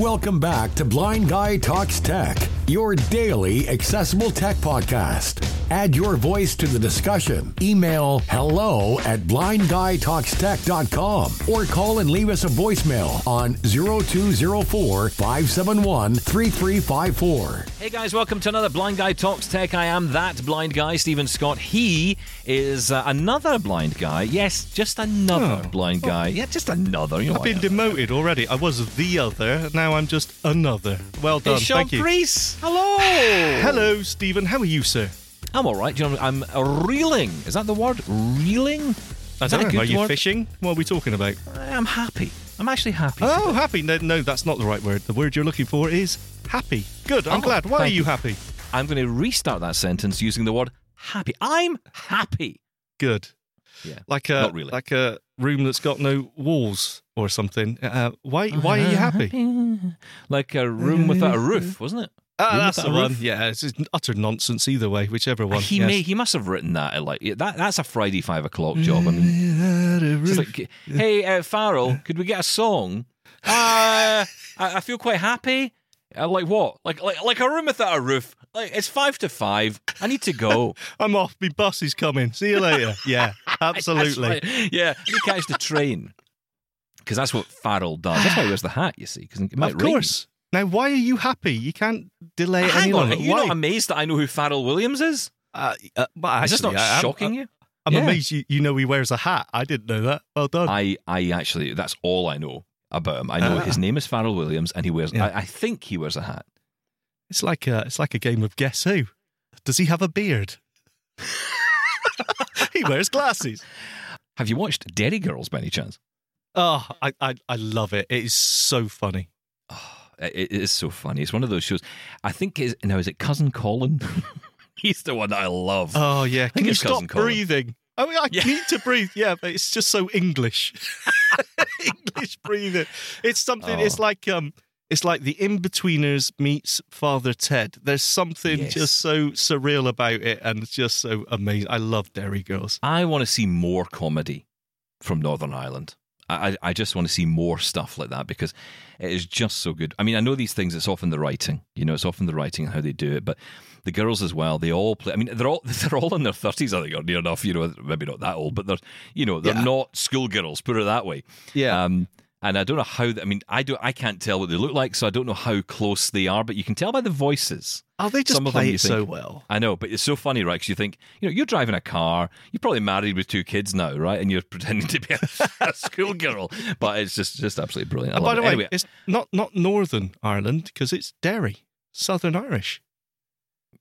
Welcome back to Blind Guy Talks Tech, your daily accessible tech podcast. Add your voice to the discussion. Email hello at blindguytalkstech.com or call and leave us a voicemail on 0204 571 3354. Hey guys, welcome to another Blind Guy Talks Tech. I am that blind guy, Steven Scott. He is uh, another blind guy. Yes, just another Oh. blind guy. Yeah, just another. You know I've been I demoted already. I was the other. Now I'm just another. Well Hey, done. Shaun Thank you. Preece. Hello. Hello, Steven. How are you, sir? I'm all right. Do you know, I'm uh, reeling. Is that the word? Reeling? I Is that don't a know. good Are you word? fishing? What are we talking about? I'm happy. I'm actually happy. Oh, happy. No, no, that's not the right word. The word you're looking for is happy. Good. I'm Oh, glad. Why are you happy? I'm going to restart that sentence using the word happy. I'm happy. Good. Yeah. Like a Not really. like a room that's got no walls or something. Uh, why why Uh-huh. are you happy? Like a room without a roof, wasn't it? Ah, that's the one. roof? Yeah, it's utter nonsense either way, whichever one. He yes. may he must have written that at like that. That's a Friday five o'clock job. I mean, it's like, hey uh, Pharrell, could we get a song? Uh, I, I feel quite happy. Uh, like what? Like like like a room without a roof. Like it's five to five. I need to go. I'm off. My bus is coming. See you later. Yeah, absolutely. Right. Yeah, you catch the train because that's what Pharrell does. That's why he wears the hat. You see, because it might Of rain. course. Now, why are you happy? You can't delay Hang any on, longer. are you why? not amazed that I know who Pharrell Williams is? uh, uh, well, Is this not I am- shocking I, you? I'm Yeah. amazed you, you know he wears a hat. I didn't know that. Well done. I, I actually, that's all I know about him. I know Ah. his name is Pharrell Williams, and he wears. Yeah. I, I think he wears a hat. it's like a it's like a game of guess who. Does he have a beard? he wears glasses. Have you watched Derry Girls by any chance? Oh, I, I I love it. It is so funny. It, is so funny. It's one of those shows. I think is now is it cousin Colin? He's the one that I love. Oh yeah. Can you stop Colin. breathing? I mean, I Yeah. need to breathe. Yeah, but it's just so English. English breathing. It's something. Oh. It's like um. It's like the Inbetweeners meets Father Ted. There's something Yes. just so surreal about it, and it's just so amazing. I love Derry Girls. I want to see more comedy from Northern Ireland. I, I just want to see more stuff like that because it is just so good. I mean, I know these things. It's often the writing, you know, it's often the writing and how they do it. But the girls as well, they all play. I mean, they're all they're all in their thirties. I think, or near enough. You know, maybe not that old, but they're you know they're Yeah. not schoolgirls. Put it that way. Yeah. Um, and I don't know how. That. I mean, I don't. I can't tell what they look like, so I don't know how close they are. But you can tell by the voices. Oh, they just some them play it so well. I know, but it's so funny, right? Because you think, you know, you're driving a car, you're probably married with two kids now, right? And you're pretending to be a, a schoolgirl, but it's just just absolutely brilliant. I oh, And by the it. way, anyway, it's not not Northern Ireland because it's Derry, Southern Irish.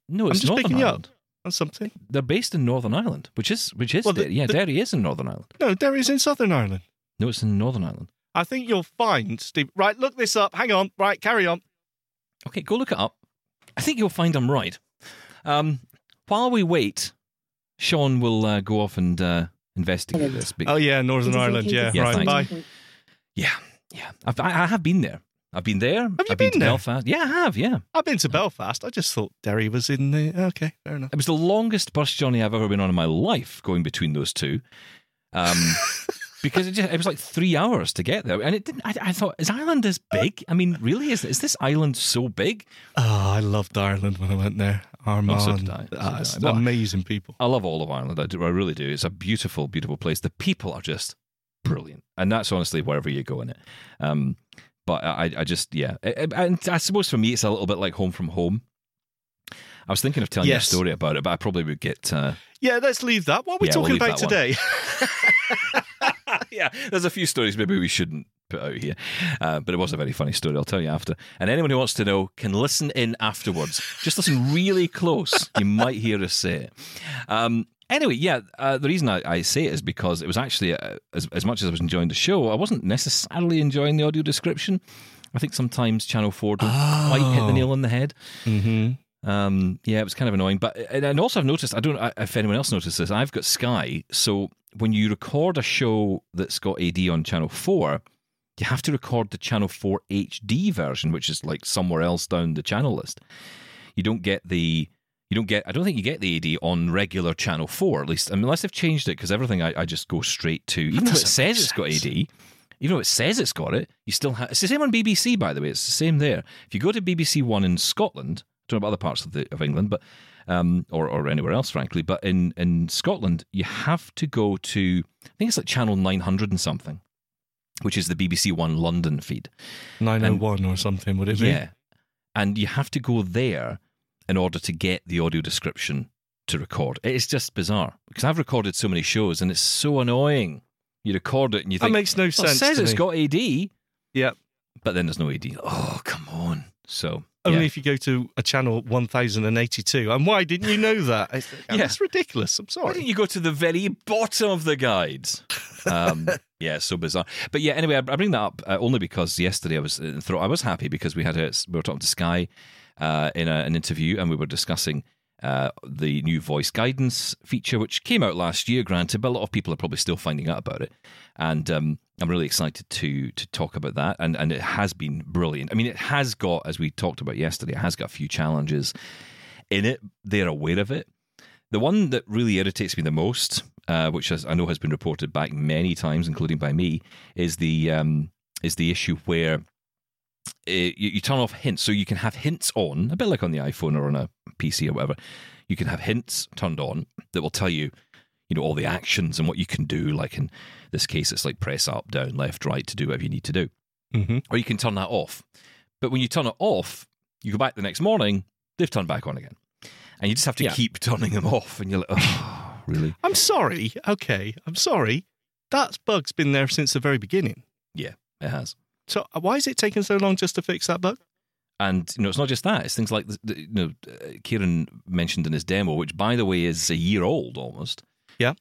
no, I'm it's just Northern picking you up on something. They're based in Northern Ireland, which is which is Well, the- Derry. yeah, the- Derry is in Northern Ireland. No, Derry is in Southern Ireland. No, it's in Northern Ireland. I think you'll find Steve. Right, look this up. Hang on. Right, carry on. Okay, go look it up. I think you'll find I'm right. Um, while we wait, Shaun will uh, go off and uh, investigate this. be- Oh yeah, Northern Ireland. Yeah, Yeah, right. thanks. Bye. yeah, yeah. I've, I, I have been there. I've been there. Have you I've been to there? Belfast. Yeah, I have. Yeah. I've been to Belfast. I just thought Derry was in the. Okay, fair enough. It was the longest bus journey I've ever been on in my life, going between those two. Um, because it, just, it was like three hours to get there, and it didn't. I, I thought, is Ireland as big? I mean, really, is is this island so big? Oh, I loved Ireland when I went there. Armagh. Oh, so did So did it's I. Well, amazing people. I love all of Ireland. I, do, I really do. It's a beautiful, beautiful place. The people are just brilliant, and that's honestly wherever you go in it. Um, but I, I just, yeah, and I suppose for me, it's a little bit like Home from Home. I was thinking of telling Yes. you a story about it, but I probably would get. Uh, Yeah, let's leave that. What are we Yeah, we'll talking about today? yeah, there's a few stories maybe we shouldn't put out here, uh, but it was a very funny story. I'll tell you after. And anyone who wants to know can listen in afterwards. Just listen really close. You might hear us say it. Um, anyway, yeah, uh, the reason I, I say it is because it was actually uh, as as much as I was enjoying the show, I wasn't necessarily enjoying the audio description. I think sometimes Channel Four don't quite hit the nail on the head. mm-hmm. Um, yeah, it was kind of annoying. But and, and also, I've noticed. I don't know if anyone else noticed this. I've got Sky, so when you record a show that's got AD on Channel Four, you have to record the Channel Four HD version, which is like somewhere else down the channel list. You don't get the. You don't get. I don't think you get the AD on regular Channel Four, at least unless they've changed it. Because everything I, I just go straight to, even though it says make it's got. AD. even though it says it's got it, you still have. It's the same on BBC, by the way. It's the same there. If you go to BBC One in Scotland, I don't know about other parts of the of England, but um, or or anywhere else, frankly, but in in Scotland, you have to go to. I think it's like channel nine hundred and something, which is the BBC One London feed. 901 or something, would it be? Yeah, and you have to go there in order to get the audio description to record. It is just bizarre because I've recorded so many shows, and it's so annoying. You record it and you That think makes no well, sense. It says it's me. got AD, Yep. but then there's no AD. Oh, come on. So Only yeah. if you go to a channel 1082. And why didn't you know that? It's, Yeah. That's ridiculous. I'm sorry. Why didn't you go to the very bottom of the guide? Um, yeah, so bizarre. But yeah, anyway, I, I bring that up uh, only because yesterday I was in thro- I was happy because we had a we were talking to Sky uh, in a, an interview and we were discussing uh, the new voice guidance feature, which came out last year, granted, but a lot of people are probably still finding out about it. And um, I'm really excited to to talk about that. And and it has been brilliant. I mean, it has got, as we talked about yesterday, it has got a few challenges in it. They're aware of it. The one that really irritates me the most, uh, which I know has been reported back many times, including by me, is the um, is the issue where uh, you, you turn off hints, so you can have hints on, a bit like on the iPhone or on a PC or whatever. You can have hints turned on that will tell you, you know, all the actions and what you can do. Like in this case, it's like press up, down, left, right to do whatever you need to do hmm or you can turn that off. But when you turn it off, you go back the next morning, they've turned back on again. And you just have to Yeah. keep turning them off. And you're like, oh, really? I'm sorry. Okay. I'm sorry. That bug's been there since the very beginning. Yeah, it has. So uh, why is it taking so long just to fix that bug? And you know, it's not just that; it's things like you know, uh, Kieran mentioned in his demo, which, by the way, is a year old almost. Yeah.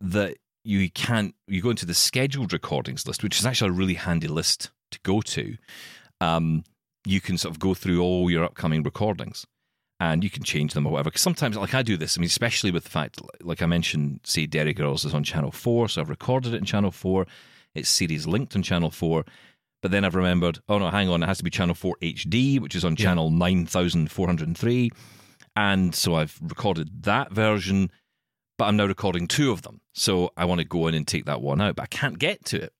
That you can't. You go into the scheduled recordings list, which is actually a really handy list to go to. Um, you can sort of go through all your upcoming recordings, and you can change them or whatever. Because sometimes, like I do this, I mean, especially with the fact, like I mentioned, say, Derry Girls is on Channel Four, so I've recorded it in Channel Four. Its series linked on Channel Four. But then I've remembered, oh no, hang on, it has to be channel 4 HD, which is on channel 9403. And so I've recorded that version, but I'm now recording two of them. So I want to go in and take that one out, but I can't get to it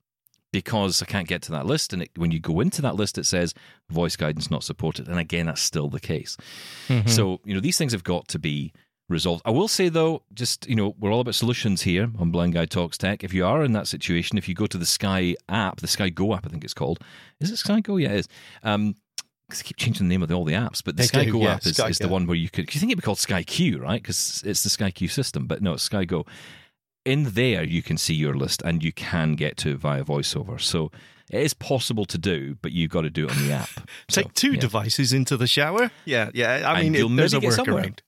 because I can't get to that list. And it, when you go into that list, it says voice guidance not supported. And again, that's still the case. So, you know, these things have got to be resolved. I will say though, just, you know, we're all about solutions here on Blind Guy Talks Tech. If you are in that situation, if you go to the Sky app, the Sky Go app, I think it's called. Is it Sky Go? Yeah, it is. Um, 'cause they keep changing the name of all the apps, but the They Sky do, Go yeah, app is, Sky is the one where you could. You think it'd be called Sky Q, right? Because it's the Sky Q system, but no, it's Sky Go. In there, you can see your list and you can get to it via VoiceOver. So it is possible to do, but you've got to do it on the app. So, Take two yeah. devices into the shower. Yeah, yeah. I mean, you'll it, there's a maybe get somewhere. workaround.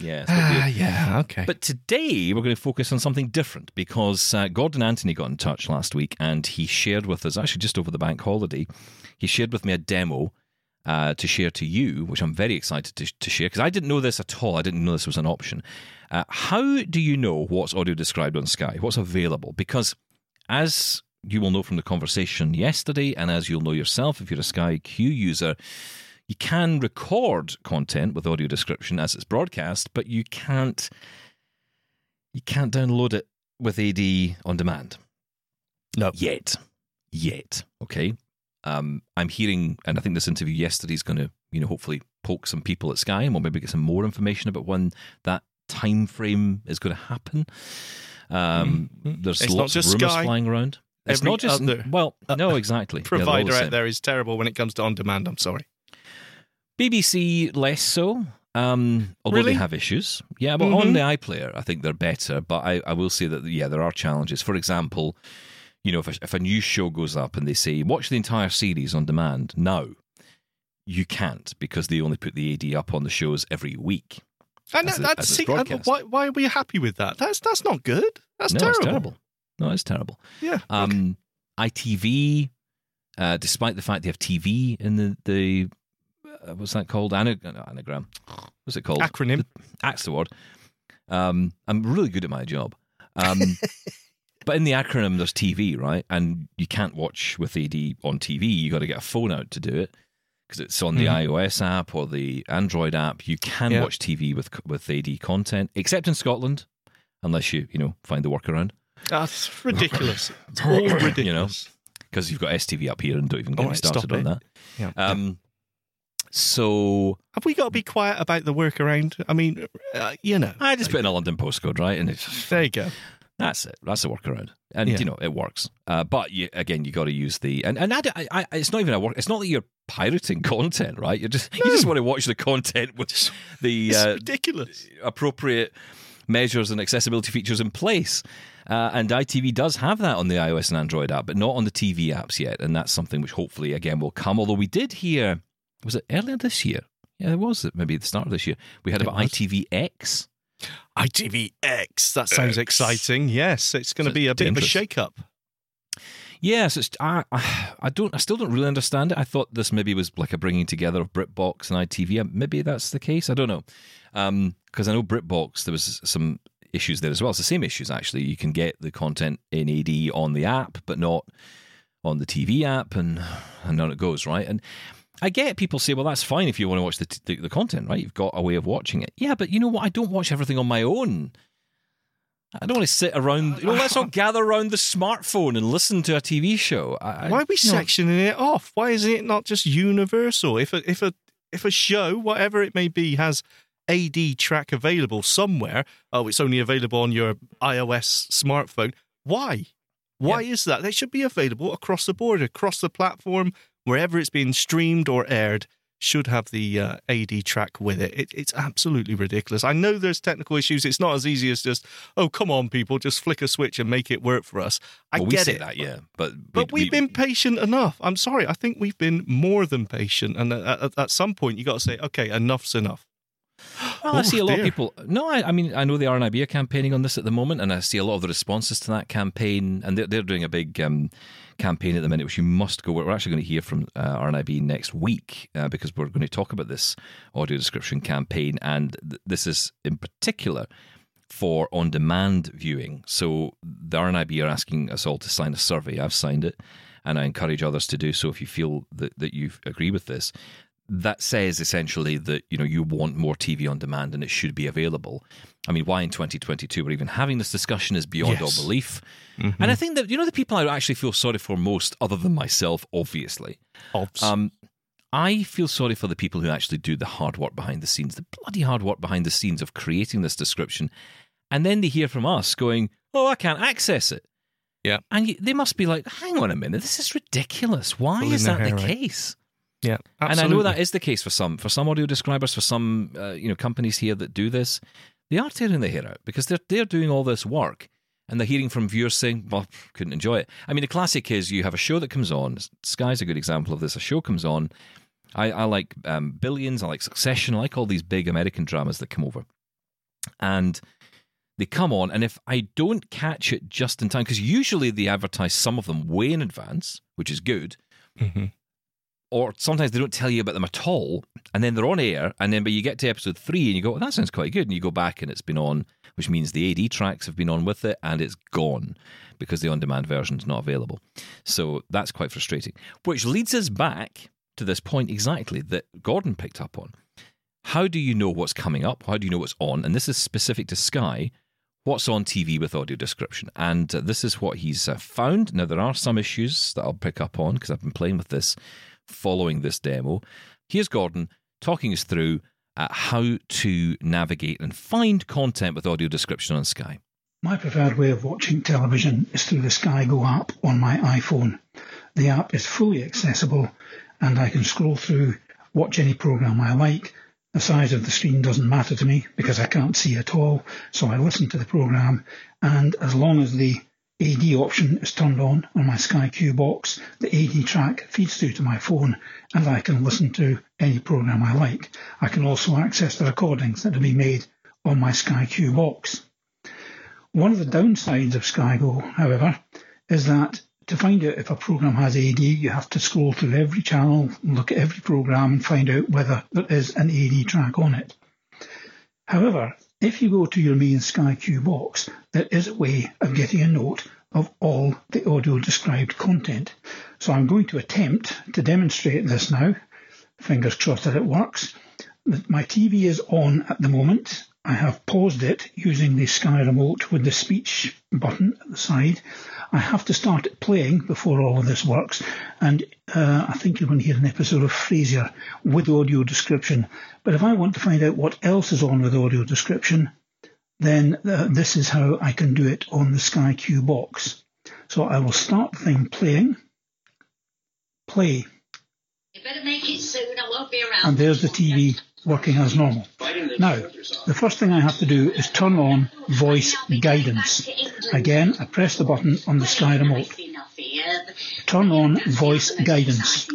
Yeah, it's not good. Ah, yeah. Okay. But today we're going to focus on something different because uh, Gordon Anthony got in touch last week and he shared with us, actually just over the bank holiday, he shared with me a demo uh, to share to you, which I'm very excited to, to share because I didn't know this at all. I didn't know this was an option. Uh, how do you know what's audio described on Sky? What's available? Because as you will know from the conversation yesterday, and as you'll know yourself if you're a Sky Q user, you can record content with audio description as it's broadcast, but you can't you can't download it with AD on demand. No. Yet. Yet. Okay. Um, I'm hearing, and I think this interview yesterday is going to, you know, hopefully poke some people at Sky and we'll maybe get some more information about when that time frame is going to happen. Um, There's It's lots of rumors Sky. flying around. It's Every not just other, well, no, exactly. Yeah, the Provider out there is terrible when it comes to on demand. I'm sorry. BBC less so. Um, although Really? they have issues, yeah. But Mhm. on the iPlayer, I think they're better. But I, I will say that yeah, there are challenges. For example, you know, if a, if a new show goes up and they say watch the entire series on demand, now you can't because they only put the AD up on the shows every week. And As it- that's see, uh, why, why are we happy with that? That's that's not good. That's no, terrible. it's terrible. No, it's terrible. Yeah. Um, ITV, uh, despite the fact they have TV in the the uh, what's that called? Ana- no, anagram. What's it called? Acronym. The word. Um, I'm really good at my job. Um, but in the acronym, there's TV, right? And you can't watch with AD on TV. You got to get a phone out to do it because it's on the Mhm. iOS app or the Android app. You can Yeah. watch TV with with AD content, except in Scotland, unless you you know find the workaround. That's ridiculous. It's all ridiculous. because you've got STV up here and don't even get All me started on that. Yeah. Um, so Have we got to be quiet about the workaround? I mean, uh, you know, I just put in a London postcode, right, and it's there you go. That's it. That's the workaround, and Yeah. you know it works. Uh, but you, again, you got to use the and and I, I, it's not even a work. It's not that you're pirating content, right? You just you just want to watch the content with the uh, ridiculous. appropriate measures and accessibility features in place. Uh, and ITV does have that on the iOS and Android app, but not on the TV apps yet. And that's something which hopefully again will come. Although we did hear, was it earlier this year? Yeah, it was. Maybe at the start of this year. We It about was. ITVX. ITVX. That sounds X. exciting. Yes, it's going to So be a bit dangerous. of a shake-up. Yes, it's, I, I, don't. I still don't really understand it. I thought this maybe was like a bringing together of BritBox and ITV. Uh, Maybe that's the case. I don't know, because I know BritBox there was some issues there as well. It's the same issues actually. You can get the content in AD on the app, but not on the TV app, and and on it goes right. And I get people say, well, that's fine if you want to watch the, t- the the content, right? You've got a way of watching it. Yeah, but you know what? I don't watch everything on my own. I don't want to sit around. You know, let's all gather around the smartphone and listen to a TV show. I, Why are we you know, sectioning it off? Why is it not just universal? If a if a if a show, whatever it may be, has AD track available somewhere, oh, it's only available on your iOS smartphone. Why? Why is that? They should be available across the board, across the platform, wherever it's being streamed or aired. Should have the uh, AD track with it. it. It's absolutely ridiculous. I know there's technical issues. It's not as easy as just, oh, come on, people, just flick a switch and make it work for us. I well, we get say it. that, yeah, but But we- we've we- been patient enough. I'm sorry. I think we've been more than patient. And at, at, at some point, you got to say, okay, enough's enough. Well, I Oh, see a lot dear. of people. No, I, I mean, I know the RNIB are campaigning on this at the moment, and I see a lot of the responses to that campaign, and they're, they're doing a big um, campaign at the minute, which you must go. We're actually going to hear from uh, RNIB next week uh, because we're going to talk about this audio description campaign, and th- this is in particular for on-demand viewing. So the RNIB are asking us all to sign a survey. I've signed it, and I encourage others to do so if you feel that, that you agree with this. That says essentially that you know you want more TV on demand and it should be available. I mean, why in 2022 we're even having this discussion is beyond Yes. all belief. Mm-hmm. And I think that you know the people I actually feel sorry for most, other than myself, obviously, Obs. um, I feel sorry for the people who actually do the hard work behind the scenes, the bloody hard work behind the scenes of creating this description, and then they hear from us going, "Oh, I can't access it." Yeah. and they must be like, "Hang on a minute, this is ridiculous. Why Pulling is that the out. case?" Yeah, And I know that is the case for some, for some audio describers, for some uh, you know companies here that do this. They are tearing their hair out because they're they're doing all this work, and they're hearing from viewers saying, "Well, couldn't enjoy it." I mean, the classic is you have a show that comes on. Sky's a good example of this. A show comes on. I, I like um, Billions. I like Succession. I like all these big American dramas that come over, and they come on. And if I don't catch it just in time, because usually they advertise some of them way in advance, which is good Mhm. Or sometimes they don't tell you about them at all, and then they're on air, and then but you get to episode three and you go, well, that sounds quite good, and you go back and it's been on, which means the AD tracks have been on with it, and it's gone because the on-demand version is not available. So that's quite frustrating. Which leads us back to this point exactly that Gordon picked up on. How do you know what's coming up? How do you know what's on? And this is specific to Sky. What's on TV with audio description? And this is what he's uh, found. Now, there are some issues that I'll pick up on because I've been playing with this following this demo. Here's Gordon talking us through uh, how to navigate and find content with audio description on Sky. My preferred way of watching television is through the Sky Go app on my iPhone. The app is fully accessible and I can scroll through, watch any program I like. The size of the screen doesn't matter to me because I can't see at all, so I listen to the program and as long as the AD option is turned on on my Sky Q box, the AD track feeds through to my phone and I can listen to any program I like. I can also access the recordings that have been made on my Sky Q box. One of the downsides of SkyGo, however, is that to find out if a program has AD, you have to scroll through every channel, look at every program, and find out whether there is an AD track on it. However, if you go to your main SkyQ box, there is a way of getting a note of all the audio described content. So I'm going to attempt to demonstrate this now. Fingers crossed that it works. My TV is on at the moment. I have paused it using the Sky Remote with the speech button at the side. I have to start it playing before all of this works, and uh, I think you're going to hear an episode of Frasier with audio description. But if I want to find out what else is on with audio description, then uh, this is how I can do it on the Sky Q box. So I will start the thing playing, play, You better make it soon. I won't be around. and there's the TV working as normal. Now, the first thing I have to do is turn on voice guidance. Again, I press the button on the Sky remote. Turn on voice guidance.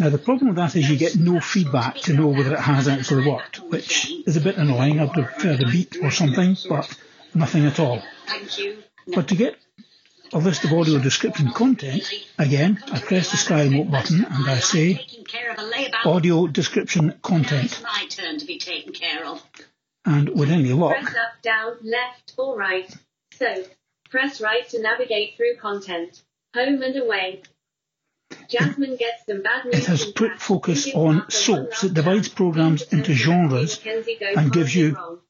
Now, the problem with that is you get no feedback to know whether it has actually worked, which is a bit annoying. I'd prefer the beep or something, but nothing at all. But to get a list of audio description content, again, I press the Sky remote button and I say Taking care of a laybout. audio description content. it's my turn to be taken care of. And with any luck, Press up, down, left, or right. So, press right to navigate through content. Home and away. Jasmine gets some bad news. It has put focus on soaps. It divides programmes into genres and gives you horribly wrong. a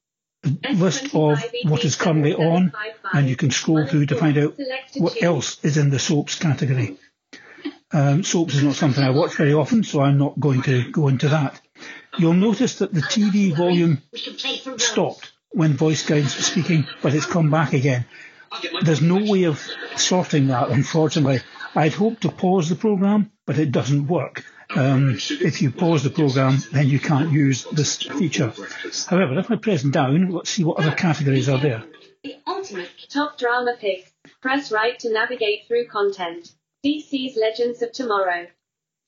list of what is currently on, and you can scroll through to find out what else is in the soaps category. Um, soaps is not something I watch very often, so I'm not going to go into that. You'll notice that the TV volume We can play for rounds. stopped when voice guides was speaking, but it's come back again. There's no way of sorting that, unfortunately. I'd hoped to pause the program, but it doesn't work. Um, if you pause the program, then you can't use this feature. However, if I press down, let's see what other categories are there. The ultimate top drama picks. Press right to navigate through content. DC's Legends of Tomorrow.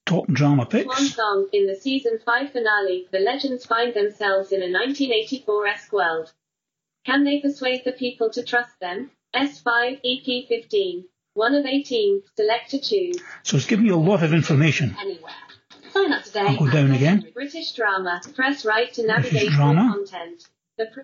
Top drama picks. song in the season 5 finale, the legends find themselves in a 1984-esque world. Can they persuade the people to trust them? S5 EP15. 1 of 18. Select to choose. So it's giving you a lot of information. Anywhere. Sign up today. I'll go down again. British drama. Press right to navigate drama. through content. The pr-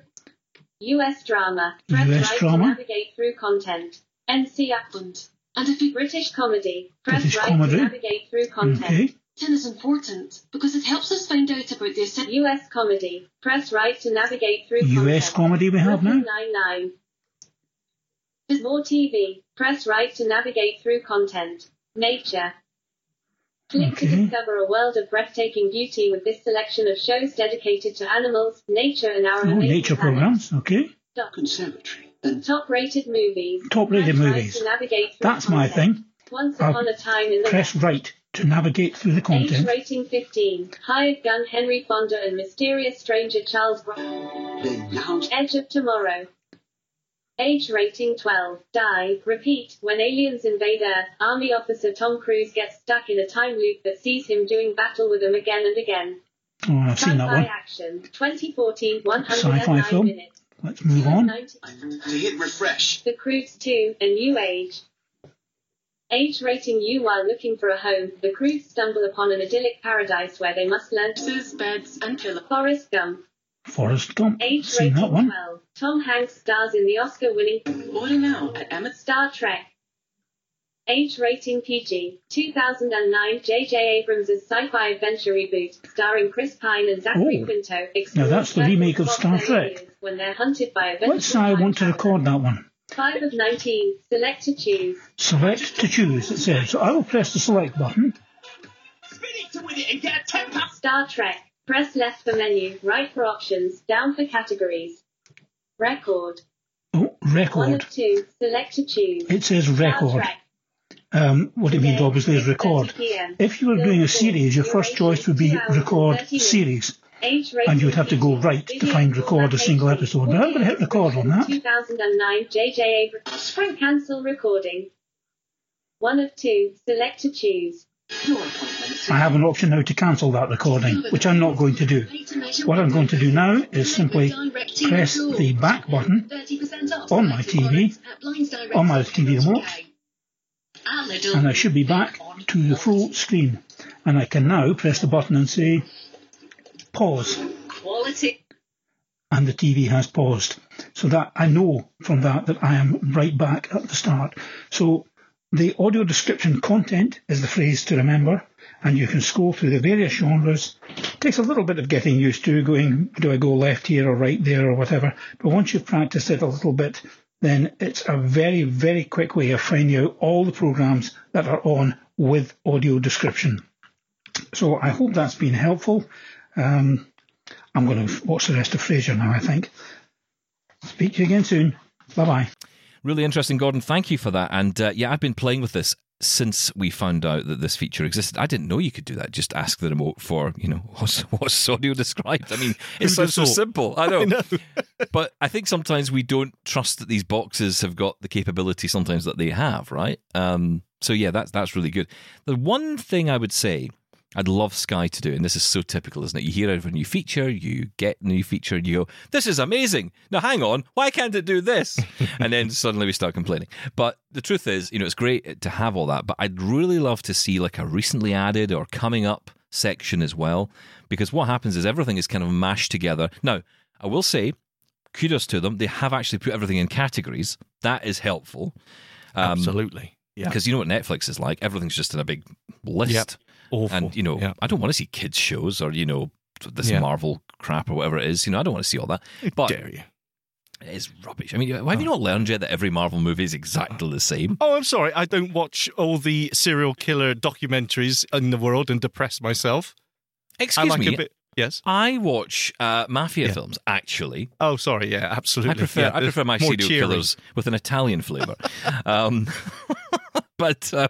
US drama. Press US right drama. to navigate through content. NC Upland. And if you British comedy. Press British right comedy. to navigate through content. Okay. Ten is important because it helps us find out about the ascent. US comedy. Press right to navigate through US content. comedy we have now. Brooklyn Nine-Nine. There's more TV. Press right to navigate through content. Nature. Click to mm-hmm. discover a world of breathtaking beauty with this selection of shows dedicated to animals, nature, and our Oh, nature planet. programs. Okay. Conservatory. Top-rated movies. Top-rated Press right movies. to navigate through That's my content. thing. Once I'll upon a time in the Press right to navigate through the Age content. rating 15. Hired gun Henry Fonda and mysterious stranger Charles Bro- The lounge. Edge of Tomorrow. Age rating 12. Die. Repeat. When aliens invade Earth, Army officer Tom Cruise gets stuck in a time loop that sees him doing battle with them again and again. Oh, I've seen that Sci-fi one. action. 2014. 109 Sci-fi film. minutes. Let's move on. To hit refresh. The Croods 2, A New Age. Age rating U while looking for a home, the Croods stumble upon an idyllic paradise where they must learn Booze, beds, and pillow. Forrest Gump. Forrest Gump. Age Seen that one. 12. Tom Hanks stars in the Oscar-winning Order now at Emmet. Star Trek. Age rating PG. 2009 J.J. Abrams' sci-fi adventure reboot, starring Chris Pine and Zachary Oh. Quinto. Now that's the remake of Star Trek. When they're hunted by a Let's say I want to record that one. 5 of 19. Select to choose. Select to choose, it says. So I will press the select button. Spin it to win it and get a 10 Star Trek. Press left for menu, right for options, down for categories. Record. Oh, record. One of two. Select to choose. It says record. Um, what it means obviously is record. If you were doing a series, your first choice would be record series. And you would have to go right to find record a single episode. But I'm going to hit record on that. 2009 JJ. Spring cancel recording. One of two. Select to choose. I have an option now to cancel that recording, which I'm not going to do. What I'm going to do now is simply press the back button on my TV, on my TV remote, and I should be back to the full screen. And I can now press the button and say pause. And the TV has paused. So that I know from that that I am right back at the start. So the audio description content is the phrase to remember, and you can scroll through the various genres, It takes a little bit of getting used to going, do I go left here or right there or whatever? But once you've practiced it a little bit, then it's a very, very quick way of finding out all the programs that are on with audio description. So I hope that's been helpful. Um, I'm going to watch the rest of Frasier now, I think. Speak to you again soon. Bye bye. Really interesting, Gordon. Thank you for that. And uh, yeah, I've been playing with this since we found out that this feature existed. I didn't know you could do that. Just ask the remote for, you know, what's, what's audio described. I mean, it's sounds so simple. I know. I know. but I think sometimes we don't trust that these boxes have got the capability sometimes that they have, right? Um, so yeah, that's that's really good. The one thing I would say I'd love Sky to do, and this is so typical, isn't it? You hear of a new feature, you get a new feature, and you go, "This is amazing." Now, hang on, why can't it do this? and then suddenly we start complaining. But the truth is, you know, it's great to have all that, but I'd really love to see like a recently added or coming up section as well, because what happens is everything is kind of mashed together. Now, I will say, kudos to them; they have actually put everything in categories. That is helpful. Um, Absolutely. Yeah. Because you know what Netflix is like. Everything's just in a big list. Yep. Awful. And, you know, Yeah. I don't want to see kids' shows or, you know, this Yeah. Marvel crap or whatever it is. You know, I don't want to see all that. How But dare you? it's rubbish. I mean, why have you not learned yet that every Marvel movie is exactly the same? Oh, I'm sorry. I don't watch all the serial killer documentaries in the world and depress myself. Excuse like me. a bit. Yes. I watch uh, mafia Yeah. films, actually. Oh, sorry. Yeah, absolutely. I prefer Yeah, I prefer my serial killers with an Italian flavour. um, but uh,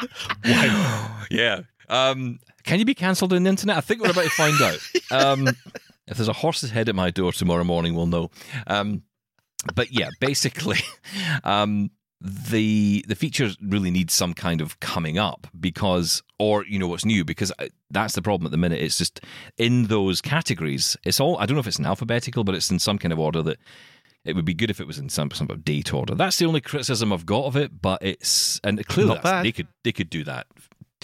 yeah, um, can you be cancelled on the internet? I think we're about to find out. Um, if there's a horse's head at my door tomorrow morning, we'll know. Um, but yeah, basically, um, the the feature really needs some kind of coming up because, or you know, what's new because uh, that's the problem at the minute. It's just in those categories. It's all I don't know if it's in alphabetical, but it's in some kind of order that it would be good if it was in some some sort of date order. That's the only criticism I've got of it. But it's and clearly that's- they could they could do that,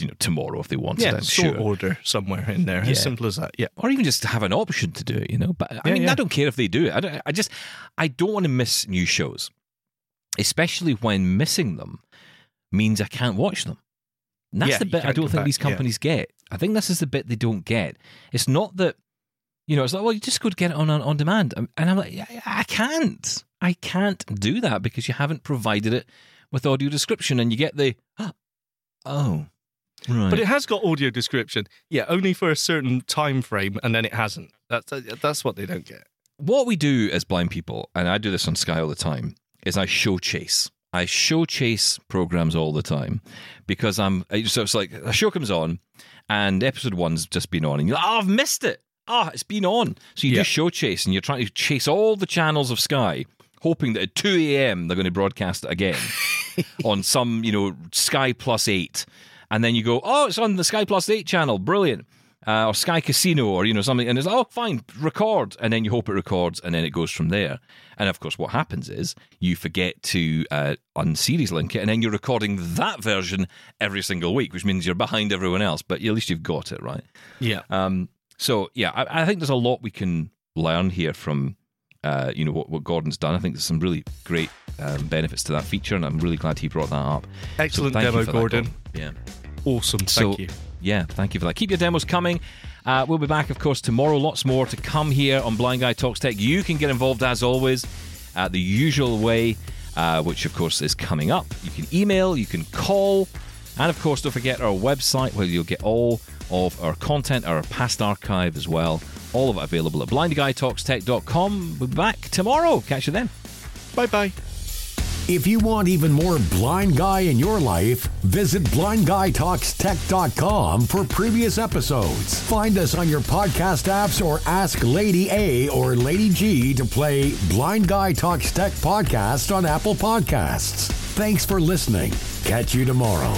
you know, tomorrow if they wanted. Yeah, I'm sure order somewhere in there. Yeah. As simple as that. Yeah. or even just have an option to do it, you know. But I Yeah, mean, yeah. I don't care if they do it. I, don't, I just, I don't want to miss new shows, especially when missing them means I can't watch them. And that's the bit I don't think back, these companies get. I think this is the bit they don't get. It's not that, you know, it's like, well, you just go to get it on on, on demand, Um, and I'm like, I, can't, I can't do that because you haven't provided it with audio description, and you get the, ah, oh, right. But it has got audio description. Yeah, only for a certain time frame, and then it hasn't. That's uh, that's what they don't get. what we do as blind people, and I do this on Sky all the time, is I show chase. I show chase programs all the time because I'm uh, so it's like a show comes on and episode one's just been on and you're like, oh, I've missed it. Ah, it's been on. So you Yeah. do show chase and you're trying to chase all the channels of Sky, hoping that at 2 a.m. they're going to broadcast it again on some, you know, Sky Plus 8. And then you go, oh, it's on the Sky Plus 8 channel. Brilliant. Uh, or Sky Casino or, you know, something. And it's, oh, fine, record. And then you hope it records and then it goes from there. And of course, what happens is you forget to uh, unseries link it and then you're recording that version every single week, which means you're behind everyone else. But at least you've got it, right? Yeah. Um, so yeah, I, I think there's a lot we can learn here from uh, you know what, what Gordon's done. I think there's some really great um, benefits to that feature, and I'm really glad he brought that up. Excellent you demo, for that, Gordon. Yeah. Awesome. So, Thank you. Yeah, thank you for that. Keep your demos coming. Uh, we'll be back, of course, tomorrow. Lots more to come here on Blind Guy Talks Tech. You can get involved as always uh, the usual way, uh, which of course is coming up. You can email, you can call, and of course, don't forget our website where you'll get all of our content, our past archive as well. All of it available at blindguytalkstech.com. We'll be back tomorrow. Catch you then. Bye bye. If you want even more blind guy in your life, visit blindguytalkstech.com for previous episodes. Find us on your podcast apps or ask Lady A or Lady G to play Blind Guy Talks Tech podcast on Apple Podcasts. Thanks for listening. Catch you tomorrow.